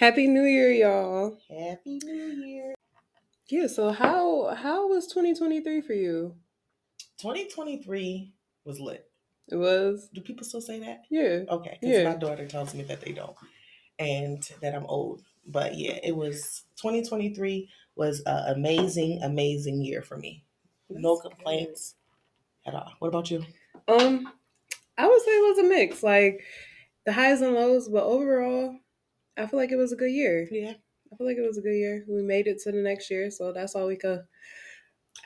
Happy New Year, y'all. Happy New Year. Yeah, so how how was 2023 for you? 2023 was lit. It was? Do people still say that? Yeah. Okay, because Yeah. my daughter tells me that they don't and that I'm old. But yeah, it was 2023 was an amazing, amazing year for me. No That's complaints at all. What about you? Um, I would say it was a mix, like the highs and lows, but overall, I feel like it was a good year. Yeah. I feel like it was a good year. We made it to the next year, so that's all we could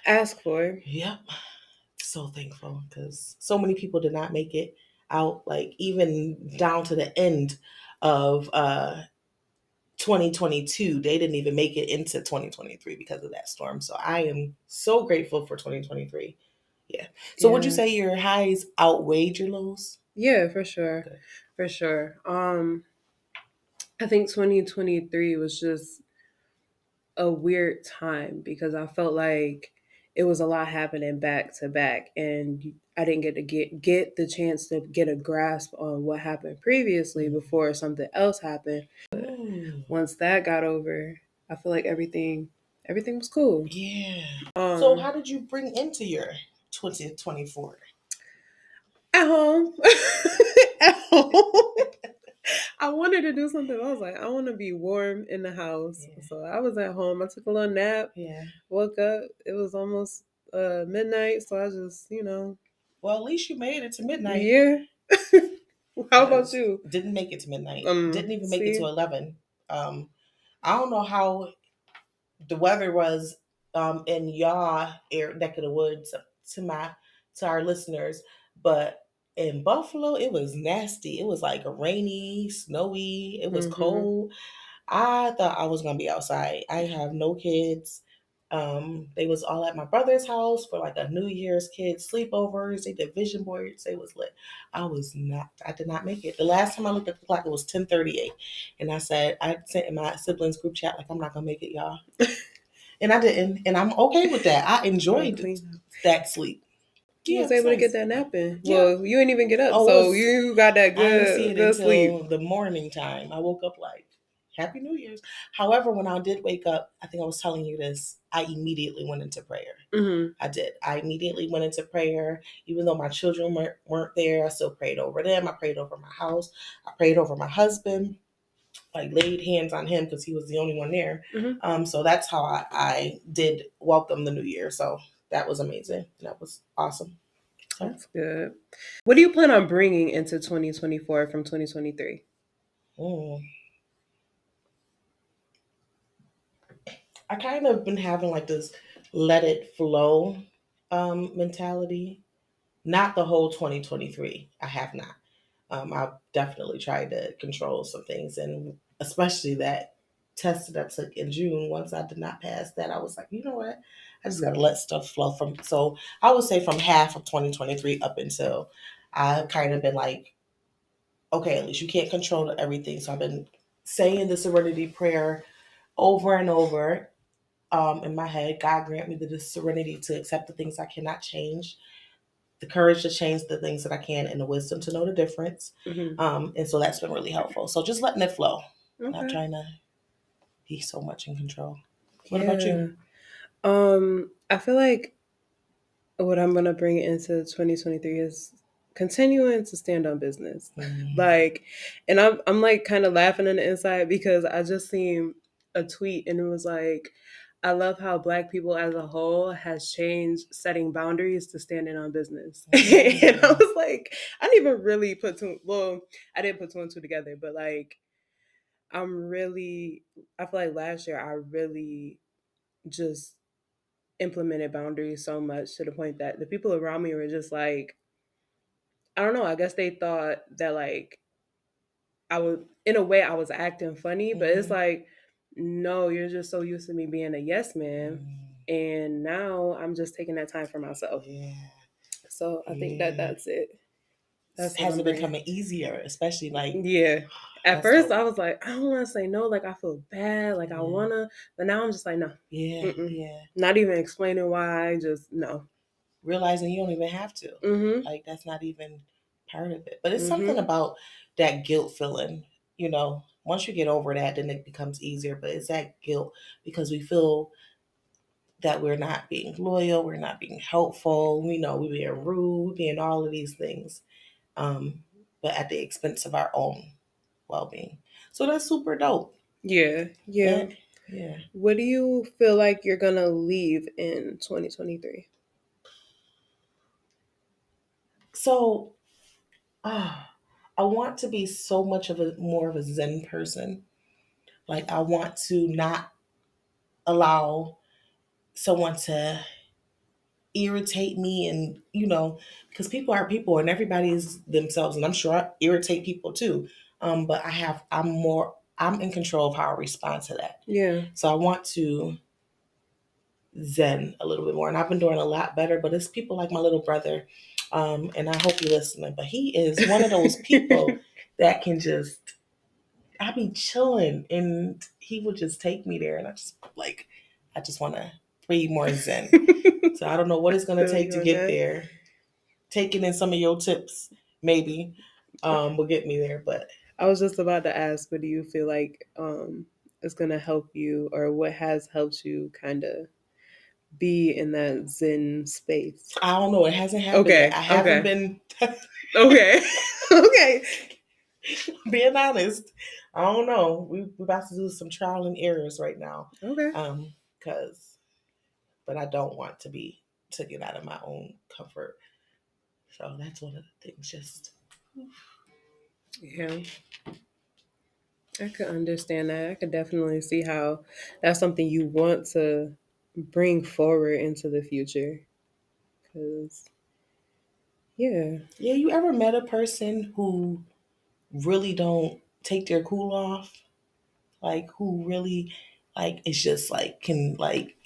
ask for. Yep. So thankful because so many people did not make it out, like even down to the end of uh 2022. They didn't even make it into 2023 because of that storm. So I am so grateful for 2023. Yeah. So would you say your highs outweighed your lows? Yeah, for sure. Good. For sure. Um I think 2023 was just a weird time because I felt like it was a lot happening back to back and I didn't get to get get the chance to get a grasp on what happened previously before something else happened. Mm, Once that got over, I feel like everything everything was cool. yeah. Um, So how did you bring into your 2024? at home. at home. I wanted to do something. I was like, I want to be warm in the house. Yeah. So I was at home. I took a little nap, Yeah. woke up. It was almost uh, midnight. So I just, you know, Well, at least you made it to midnight. yeah. How about you? Didn't make it to midnight. Um, Didn't even make it to eleven. Um, I don't know how the weather was um in y'all air neck of the woods to my to our listeners, but in Buffalo it was nasty. It was like rainy, snowy. It was Mhm. cold. I thought I was gonna be outside. I have no kids. Um, they was all at my brother's house for like a New Year's kids sleepovers. They did vision boards. They was lit. I was not. I did not make it. The last time I looked at the clock, it was ten thirty eight, and I said I sent in my siblings group chat like I'm not gonna make it, y'all. and I didn't, and I'm okay with that. I enjoyed that sleep. You was it's able to get that nap in. Yeah. Well, you didn't even get up, Oh, so was- you got that I see good, it good until sleep. the morning time. I woke up like Happy New Year's. However, when I did wake up, I think I was telling you this. I immediately went into prayer. hmm I did. I immediately went into prayer. Even though my children weren't, weren't there, I still prayed over them. I prayed over my house. I prayed over my husband. Like laid hands on him because he was the only one there. Mhm. Um, so that's how I, I did welcome the new year. So that was amazing. That was awesome. So, That's good. What do you plan on bringing into 2024 from 2023? mm. I kind of been having like this let it flow um, mentality. Not the whole 2023. I have not. Um, I've definitely tried to control some things, and especially that test that I took in June. Once I did not pass that, I was like, you know what? I just gotta let stuff flow from. So I would say from half of 2023 up until I've kind of been like, okay, at least you can't control everything. So I've been saying the serenity prayer over and over um, in my head. God grant me the serenity to accept the things I cannot change, the courage to change the things that I can, and the wisdom to know the difference. Mhm. Um, and so that's been really helpful. So just letting it flow, not trying to be so much in control. What about you? Um, I feel like what I'm gonna bring into 2023 is continuing to stand on business. Mm. Like, and I'm I'm like kind of laughing on the inside because I just seen a tweet and it was like, I love how Black people as a whole has changed setting boundaries to standing on business. and I was like, I didn't even really put two. Well, I didn't put two and two together, but like, I'm really. I feel like last year I really just implemented boundaries so much to the point that the people around me were just like I don't know, I guess they thought that like I would in a way I was acting funny, but it's Mhm. like no, you're just so used to me being a yes man Mm. and now I'm just taking that time for myself. Yeah. So I think that that's it. That's Has I'm it becoming easier, especially like Yeah. At first dope. I was like, I don't want to say no, like I feel bad, like I wanna, but now I'm just like no, yeah, Mm-mm. yeah, not even explaining why, just no. realizing you don't even have to. Mhm. Like that's not even part of it. But it's Mhm. something about that guilt feeling, you know, once you get over that, then it becomes easier. But it's that guilt because we feel that we're not being loyal, we're not being helpful, we know we're being rude, we're being all of these things, um, but at the expense of our own well being. So that's super dope. Yeah, yeah. Yeah. What do you feel like you're gonna leave in 2023? So, ah, I want to be so much of a more of a Zen person. Like I want to not allow someone to irritate me and you know because people are people and everybody is themselves and i'm sure i irritate people too. Um but i have i'm more i'm in control of how i respond to that. Yeah. so i want to zen a little bit more and i've been doing a lot better but it's people like my little brother um and i hope you're listening but he is one of those people that can just i be chilling and he would just take me there and i just like i just want to breathe more zen so I don't know what it's gonna take to get there. Taking in some of your tips, maybe, um, will get me there. But I was just about to ask, what do you feel like um is gonna help you, or what has helped you kind of be in that Zen space? I don't know. It hasn't happened. Okay, yet. I haven't okay. been Okay, okay. being honest. I don't know. We we're about to do some trial and errors right now. Okay. Um, because, but I don't want to be taken out of my own comfort. So that's one of the things. Just Yeah. I could understand that. I could definitely see how that's something you want to bring forward into the future. Cause yeah. yeah. You ever met a person who really don't take their cool off? Like who really like it's just like can like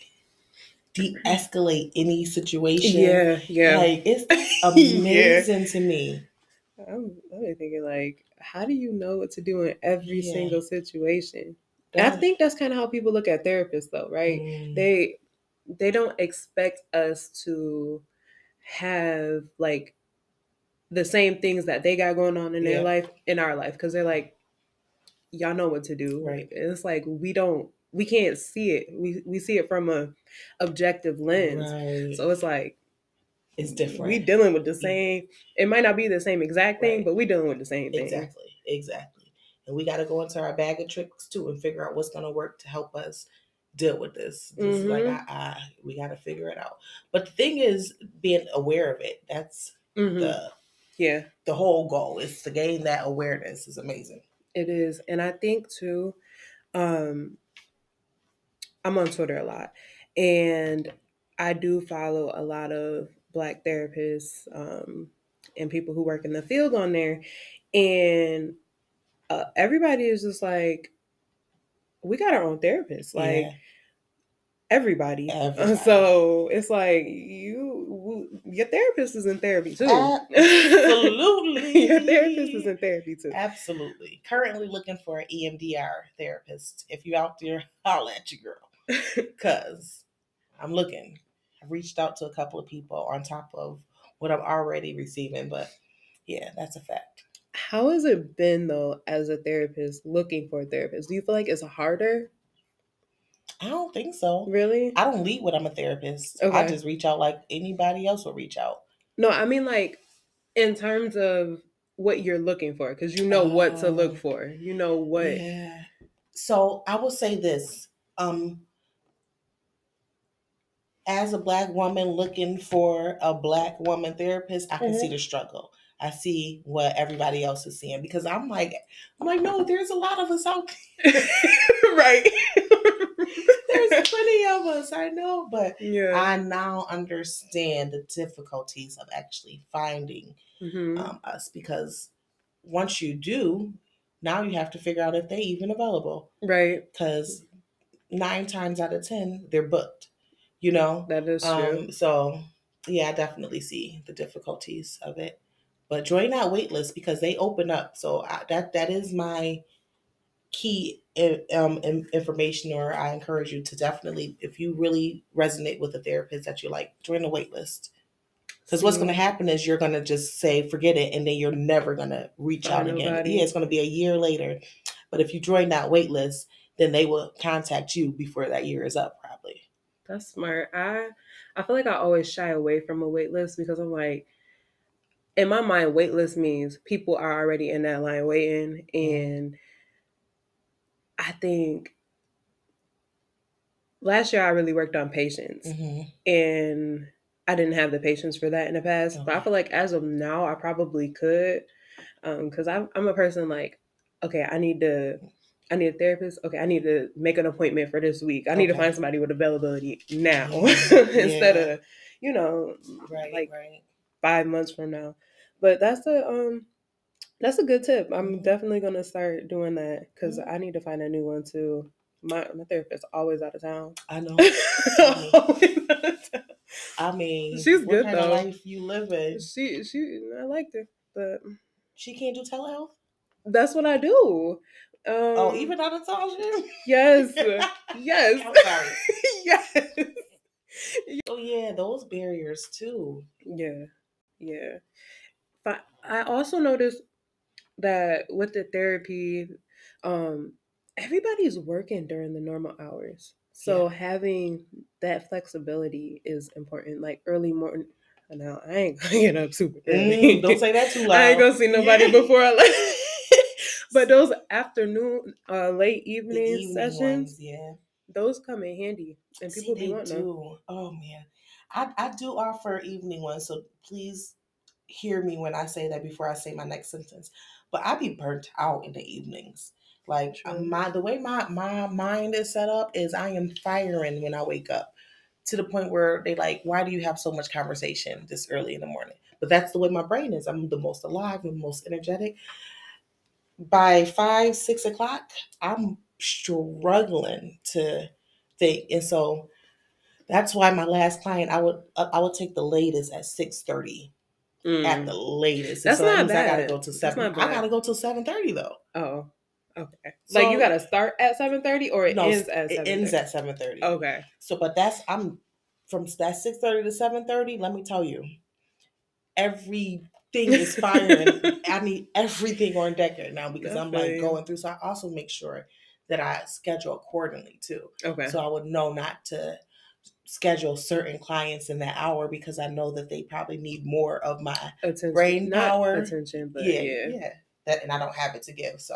de-escalate any situation. Yeah, yeah. Like it's amazing to me. I'm, I'm thinking like, how do you know what to do in every Yeah. single situation? I think that's kind of how people look at therapists though, right? Mm, They they don't expect us to have like the same things that they got going on in Yeah. their life in our life because they're like y'all know what to do Right. And it's like we don't we can't see it we we see it from a objective lens right. so it's like it's different. we dealing with the same it might not be the same exact thing Right. but we dealing with the same thing Exactly. Exactly. And we got to go into our bag of tricks too and figure out what's going to work to help us deal with this. Just like Mhm. I, I, we got to figure it out. But the thing is, being aware of it. That's Mhm. the yeah the whole goal. Is to gain that awareness. Is amazing. It is. And I think too, um, I'm on Twitter a lot and I do follow a lot of black therapists um, and people who work in the field on there. And uh, everybody is just like, we got our own therapist. Like, Yeah. everybody. Everybody. So it's like, you, your therapist is in therapy too. Absolutely. your therapist is in therapy too. Absolutely. Currently looking for an EMDR therapist. If you out there, holla at your girl. Cause I'm looking. I've reached out to a couple of people on top of what I'm already receiving, but yeah, that's a fact. How has it been though, as a therapist, looking for a therapist? Do you feel like it's harder? I don't think so. Really? I don't lead when I'm a therapist. I just reach out like anybody else will reach out. No, I mean like in terms of what you're looking for, because you know what to Oh. look for. You know what. Yeah. So I will say this. Um as a black woman looking for a black woman therapist, I can see Mhm. the struggle. I see what everybody else is seeing because I'm like, I'm like, no, there's a lot of us out there. right. There's plenty of us, I know, but yeah. I now understand the difficulties of actually finding Mhm. um, us because once you do, now you have to figure out if they even available right. because nine times out of ten they're booked. You know, That is true. um, so yeah, I definitely see the difficulties of it. But join that wait list because they open up. So I, that that is my key um, information. Or I encourage you to definitely, if you really resonate with a therapist that you like, join the wait list. Because what's going to happen is you're going to just say forget it, and then you're never going to reach Find out again. nobody. Yeah, it's going to be a year later But if you join that wait list, then they will contact you before that year is up, probably. That's smart. I I feel like I always shy away from a wait list because I'm like, in my mind, wait list means people are already in that line waiting, and I think last year I really worked on patience, Mm-hmm. and I didn't have the patience for that in the past. But I feel like as of now, I probably could, because I'm I'm a person like, okay, I need to. I need a therapist. Okay, I need to make an appointment for this week. I need to find somebody with availability now Yeah. instead Yeah. of, you know, Right, like right. five months from now. But that's a um that's a good tip. I'm Mhm. definitely gonna start doing that because Mhm. I need to find a new one too. My my therapist always out of town. I know. I mean, She's good, kind though. of life you living? She she I liked her, but She can't do telehealth. that's what I do. Um, oh, even out of shit? yes, yes, I'm sorry. yes. Oh yeah, those barriers too. Yeah, yeah. But I also noticed that with the therapy, um, everybody's working during the normal hours. So having that flexibility is important. Like early morning. Now I ain't gonna get up super early. Mm, don't say that too loud. I ain't gonna see nobody Yeah. before I left. But those afternoon, uh, late evening, evening sessions, ones, yeah. those come in handy, and people See, be wanting them. Oh man, I I do offer evening ones, so please hear me when I say that before I say my next sentence. But I be burnt out in the evenings. Like uh, True. my the way my my mind is set up is I am firing when I wake up to the point where they like, why do you have so much conversation this early in the morning? But that's the way my brain is. I'm the most alive, and most energetic. By five, six o'clock, I'm struggling to think, and so that's why my last client, I would uh, I would take the latest at six thirty Mm. at the latest. That's so that not means I gotta go to seven. I gotta go till seven thirty though. Oh, okay. like you gotta start at seven thirty, or it no, ends at it seven. ends at seven thirty. Okay. So, but that's I'm from that six thirty to seven thirty. Let me tell you, everything is firing. I need everything on deck right now because I'm like going through. So I also make sure that I schedule accordingly too. Okay. So I would know not to schedule certain clients in that hour because I know that they probably need more of my attention, brain power. attention, but yeah, yeah, yeah, That, and I don't have it to give. So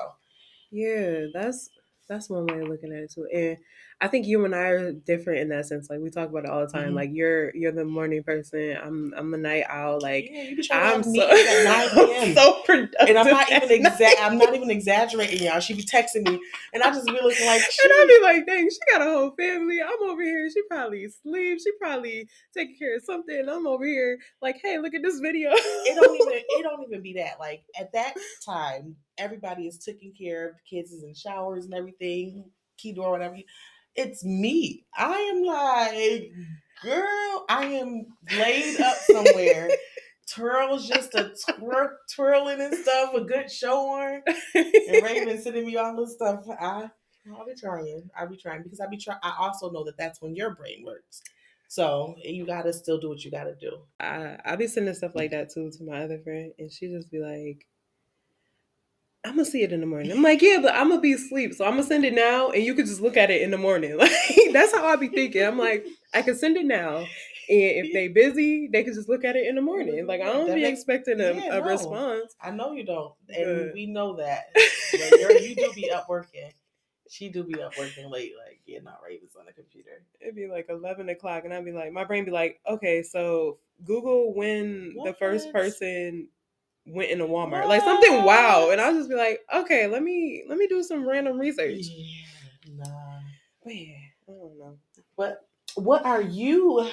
Yeah, that's that's one way of looking at it too. And I think you and I are different in that sense. Like we talk about it all the time. Mhm. Like you're you're the morning person. I'm I'm a night owl. Like yeah, you be trying to I'm so, meetings at nine p.m. so productive. and I'm not even exa- I'm not even exaggerating, y'all. She be texting me, and I just be looking like, And I'd be like, dang, she got a whole family. I'm over here. She probably asleep. She probably taking care of something. I'm over here like, hey, look at this video. it don't even it don't even be that. Like at that time, everybody is taking care of the kids is in showers and everything, key door, whatever. It's me. I am like, mm. girl, I am laid up somewhere. Twirls just a twir- twirling and stuff, a good show on. and Raven sending me all this stuff. I I'll be trying. I'll be trying because I be trying. I also know that that's when your brain works. So you gotta still do what you gotta do. I I be sending stuff like that too to my other friend, and she just be like, "I'm gonna see it in the morning." I'm like, "Yeah, but I'm gonna be asleep, so I'm gonna send it now, and you could just look at it in the morning." Like that's how I be thinking. I'm like, I can send it now, and if they busy, they can just look at it in the morning. Like I don't That be makes- expecting a, yeah, a no. response. I know you don't, and Good. we know that. But you're, do be up working. She do be up working late, like getting out Ravens on the computer. It'd be like eleven o'clock, and I'd be like, my brain be like, okay, so Google when the first What? person went into Walmart, like something wow, and I'll just be like, okay, let me let me do some random research. Yeah, nah. Yeah, I don't know. But what are you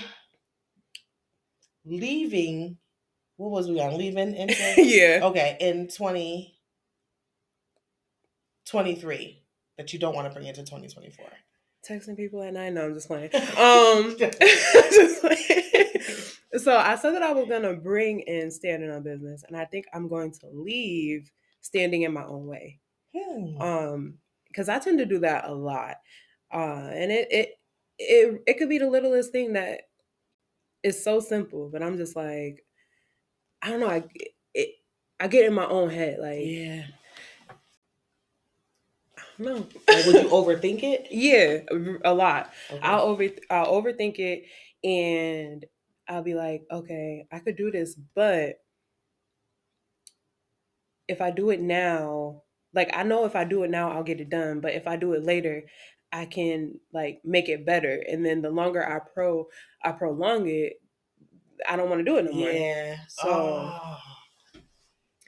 leaving? What was we on leaving into? yeah, okay, in twenty twenty three that you don't want to bring into twenty twenty four. Texting people at night. No, I'm just playing. Um, just playing. so I said that I was gonna bring in standing on business, and I think I'm going to leave standing in my own way. Hmm. um because i tend to do that a lot uh and it it it, it could be the littlest thing that is so simple but i'm just like i don't know i it, i get in my own head like yeah. No. Like, would you overthink it? Yeah, a lot. Okay. I'll over I'll overthink it and I'll be like, okay, I could do this, but if I do it now, like I know if I do it now, I'll get it done. But if I do it later, I can like make it better. And then the longer I pro I prolong it, I don't want to do it no more. Yeah. So- Oh.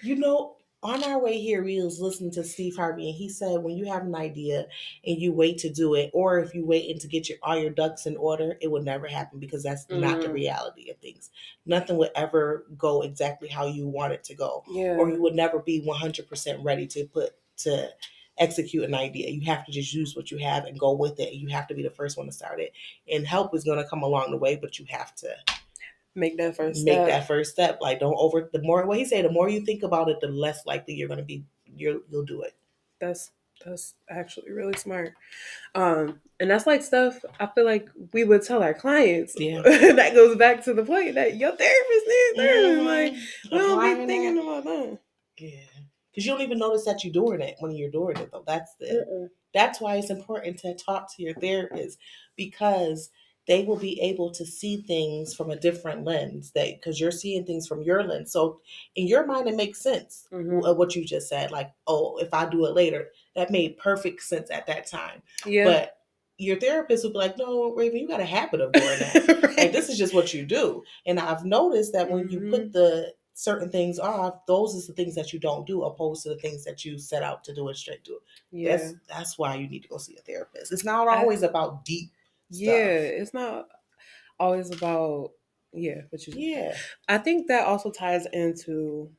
you know, on our way here, we was listening to Steve Harvey, and he said when you have an idea and you wait to do it, or if you wait and to get your all your ducks in order, it will never happen because that's not the Mhm. reality of things. Nothing would ever go exactly how you want it to go, Yeah. or you would never be one hundred percent ready to put to execute an idea. You have to just use what you have and go with it. You have to be the first one to start it, and help is going to come along the way, but you have to Make that first make step. that first step. Like don't over the more what he say, the more you think about it, the less likely you're gonna be you're you'll do it. That's that's actually really smart. Um, and that's like stuff I feel like we would tell our clients. Yeah. that goes back to the point that your therapist is there. Mhm. Like we don't be thinking about that. Yeah. Cause you don't even notice that you're doing it when you're doing it though. That's the Mm-mm. that's why it's important to talk to your therapist because they will be able to see things from a different lens that because you're seeing things from your lens so in your mind it makes sense Mhm. of what you just said like oh if i do it later that made perfect sense at that time Yeah. but your therapist will be like no raven you got a habit of doing that Right. like this is just what you do and i've noticed that when you Mhm. put the certain things off those is the things that you don't do opposed to the things that you set out to do and straight do yeah. that's that's why you need to go see a therapist it's not I- always about deep Yeah. It's not always about yeah, but you yeah I think that also ties into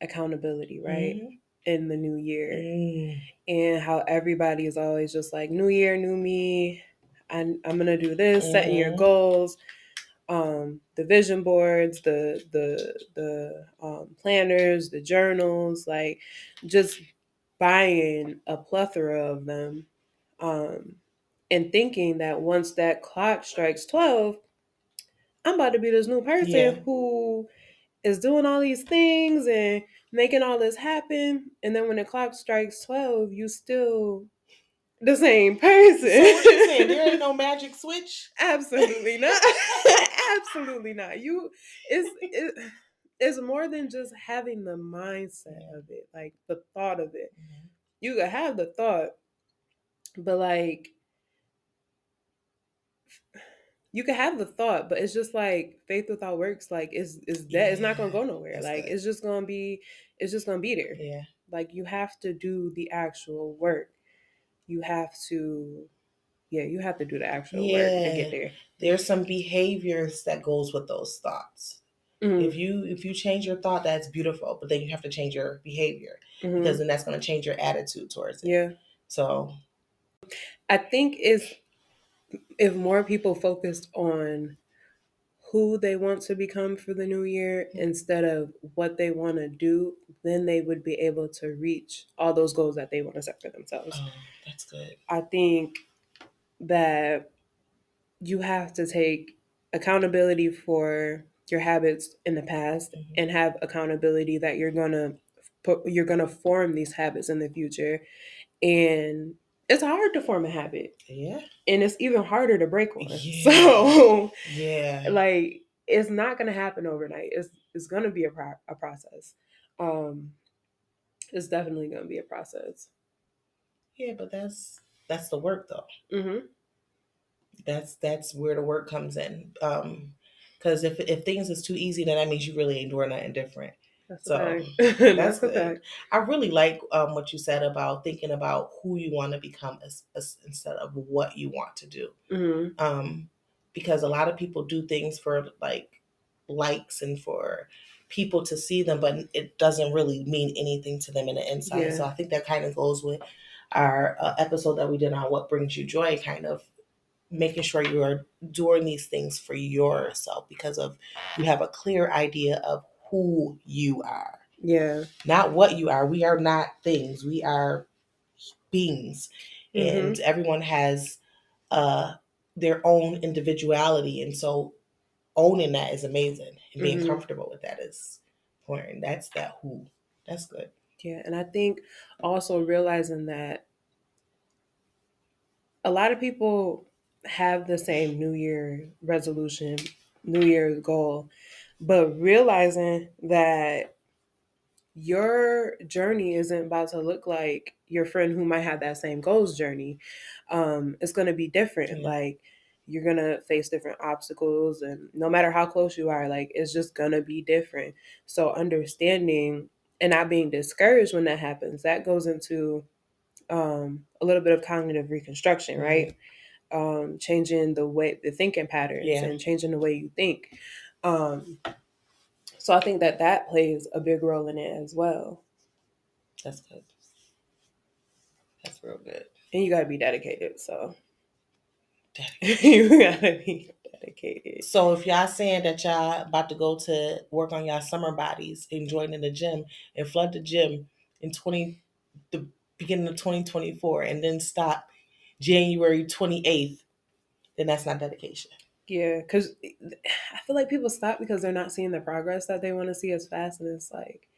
accountability, right? Mhm. In the new year. Mm. and how everybody is always just like new year new me I'm, I'm gonna do this setting your Mhm. goals um the vision boards the the the um, planners the journals like just buying a plethora of them um and thinking that once that clock strikes 12 i'm about to be this new person Yeah. who is doing all these things and making all this happen. And then when the clock strikes 12 you still the same person so what you saying? There ain't no magic switch? Absolutely not. Absolutely not. You it's it, it's more than just having the mindset of it like the thought of it. Mm-hmm. You could have the thought but like you can have the thought but it's just like faith without works like it's is that it's not gonna go nowhere like good. it's just gonna be it's just gonna be there. Yeah. Like you have to do the actual work. You have to yeah you have to do the actual work to get there. there's some behaviors that goes with those thoughts. Mhm, if you if you change your thought that's beautiful but then you have to change your behavior mhm. because then that's going to change your attitude towards it. Yeah. So I think if if more people focused on who they want to become for the new year instead of what they want to do, then they would be able to reach all those goals that they want to set for themselves. oh, that's good I think that you have to take accountability for your habits in the past Mhm. and have accountability that you're gonna put you're gonna form these habits in the future and it's hard to form a habit. Yeah. And it's even harder to break one. Yeah. so yeah. like it's not gonna happen overnight. It's it's gonna be a, pro- a process. Um it's definitely gonna be a process. Yeah but that's that's the work though. Mm-hmm. that's that's where the work comes in. Um because if if things is too easy then that means you really ain't doing nothing different that's So, that's good. I really like um, what you said about thinking about who you want to become as, as, instead of what you want to do. mm-hmm. Um, because a lot of people do things for like likes and for people to see them, but it doesn't really mean anything to them in the inside. Yeah. So I think that kind of goes with our uh, episode that we did on what brings you joy, kind of making sure you are doing these things for yourself because of you have a clear idea of who you are yeah not what you are. We are not things. We are beings, and everyone has uh, their own individuality, and so owning that is amazing, and being Mhm. comfortable with that is important. That's that who. That's good. Yeah, and I think also realizing that a lot of people have the same New Year resolution, New Year's goal, but realizing that your journey isn't about to look like your friend who might have that same goals journey. Um, it's going to be different. Yeah. Like you're going to face different obstacles, and no matter how close you are, like it's just going to be different. So understanding and not being discouraged when that happens, that goes into um, a little bit of cognitive reconstruction, Mhm. right? Um, changing the way the thinking patterns Yeah. and changing the way you think. Um, so I think that that plays a big role in it as well. That's good. That's real good. And you got to be dedicated. So Dedicated. you got to be dedicated. So if y'all saying that y'all about to go to work on y'all summer bodies and join in the gym and flood the gym in twenty the beginning of twenty twenty four and then stop January twenty eighth, then that's not dedication. Yeah, because I feel like people stop because they're not seeing the progress that they want to see as fast, and it's like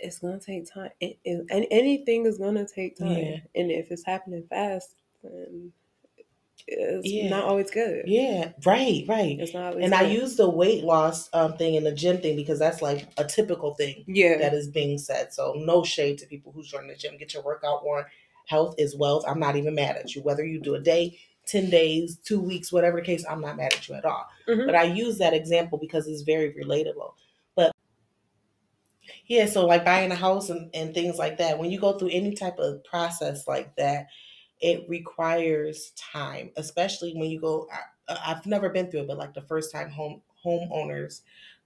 it's gonna take time. It, it, and anything is gonna take time, Yeah. and if it's happening fast, then it's Yeah. not always good. Yeah, right, right. It's not always. And I use the weight loss um, thing and the gym thing because that's like a typical thing yeah, that is being said. So no shade to people who's joining the gym. Get your workout on. Health is wealth. I'm not even mad at you. Whether you do a day, 10 days, two weeks, whatever the case, I'm not mad at you at all. Mhm. But I use that example because it's very relatable. But yeah, so like buying a house and, and things like that, when you go through any type of process like that, it requires time, especially when you go. I, I've never been through it, but like the first time home homeowners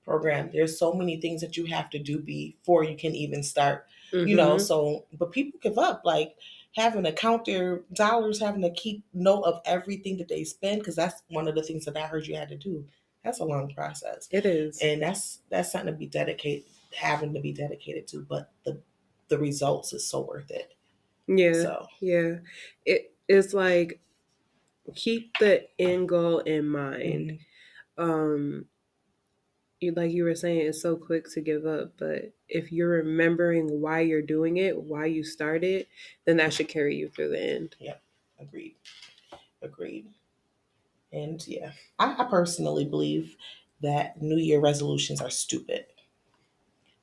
program, there's so many things that you have to do before you can even start you know Mhm. so but people give up like having to count their dollars having to keep note of everything that they spend because that's one of the things that i heard you had to do that's a long process it is. and that's that's something to be dedicated having to be dedicated to but the the results is so worth it yeah, so yeah. It's like keep the end goal in mind. mhm. um like you were saying it's so quick to give up but if you're remembering why you're doing it why you started then that should carry you through the end. Yep agreed. Agreed. And yeah I, I personally believe that new year resolutions are stupid.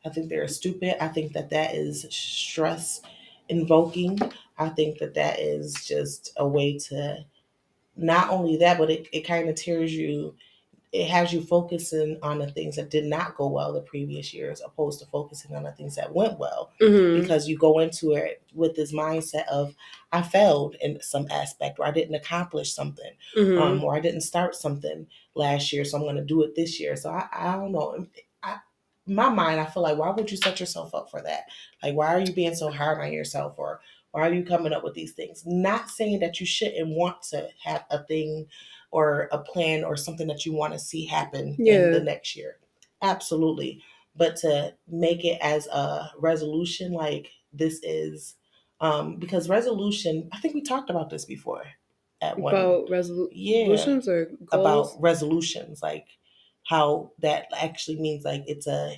I think they're stupid. I think that that is stress invoking. I think that that is just a way to not only that but it, it kind of tears you it has you focusing on the things that did not go well the previous years opposed to focusing on the things that went well mm-hmm. because you go into it with this mindset of I failed in some aspect or I didn't accomplish something Mm-hmm. um, or I didn't start something last year, so I'm going to do it this year. So I, I don't know. I, my mind, I feel like why would you set yourself up for that? Like, why are you being so hard on yourself, or why are you coming up with these things? Not saying that you shouldn't want to have a thing or a plan or something that you want to see happen Yeah. in the next year. Absolutely. But to make it as a resolution, like this is, um, because resolution, I think we talked about this before at one about resolu- yeah resolutions or goals about resolutions like how that actually means like it's a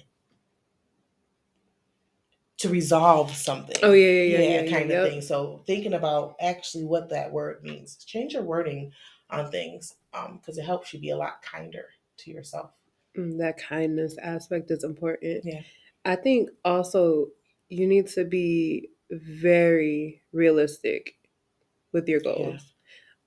to resolve something. Oh yeah yeah yeah, yeah, yeah kind yep. of thing. So thinking about actually what that word means change your wording on things um because it helps you be a lot kinder to yourself. Mm, that kindness aspect is important. Yeah. i think also you need to be very realistic with your goals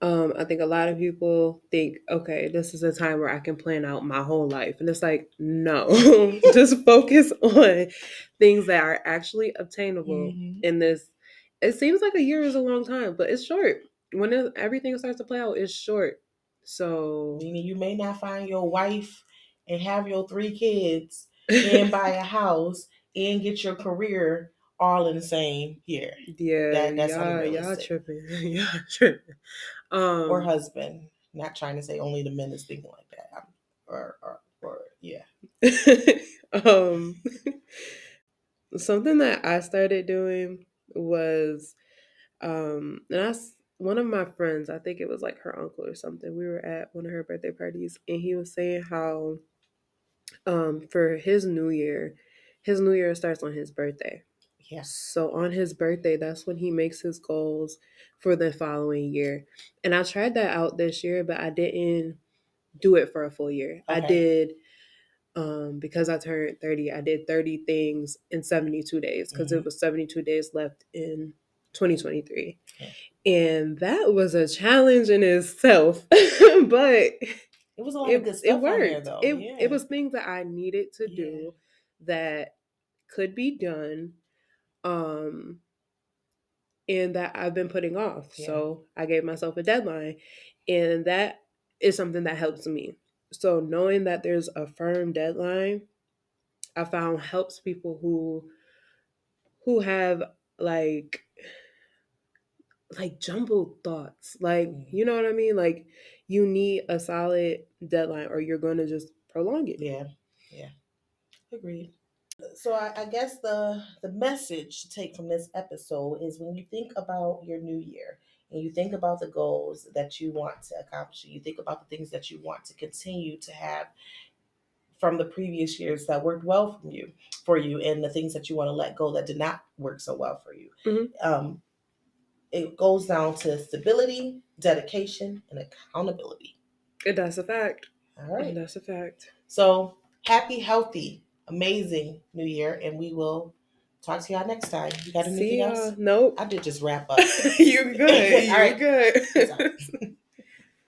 um, I think a lot of people think, okay, this is a time where I can plan out my whole life. And it's like, no, just focus on things that are actually obtainable Mhm. in this. It seems like a year is a long time, but it's short. When it, everything starts to play out, it's short. So, Meaning you may not find your wife and have your three kids and buy a house and get your career all in the same year yeah, That- that's y'all, y'all tripping. y'all tripping. Um, or husband not trying to say only the men is thinking like that I'm- or or, or yeah um something that I started doing was um and I one of my friends, I think it was like her uncle or something. We were at one of her birthday parties and he was saying how um for his new year, his new year starts on his birthday. Yeah. So on his birthday, that's when he makes his goals for the following year. And I tried that out this year, but I didn't do it for a full year. I did um because I turned 30, I did 30 things in 72 days because Mhm. it was 72 days left in 2023. Yeah. And that was a challenge in itself. but It was a lot it, of good it stuff on worked. there, though. It, yeah. it was things that I needed to Yeah. do that could be done um and that I've been putting off. Yeah. So I gave myself a deadline and that is something that helps me. So knowing that there's a firm deadline I found helps people who who have like like jumbled thoughts. Like, Mhm. you know what I mean? Like you need a solid deadline or you're going to just prolong it. Yeah, yeah, agreed. So I, I guess the the message to take from this episode is when you think about your new year and you think about the goals that you want to accomplish, you think about the things that you want to continue to have from the previous years that worked well from you for you, and the things that you want to let go that did not work so well for you. Mhm. Um, it goes down to stability, dedication, and accountability. And that's a fact. All right. And that's a fact. So happy, healthy, amazing new year, and we will talk to y'all next time. You got anything See else? Nope. I did just wrap up. You're good. You're right. good.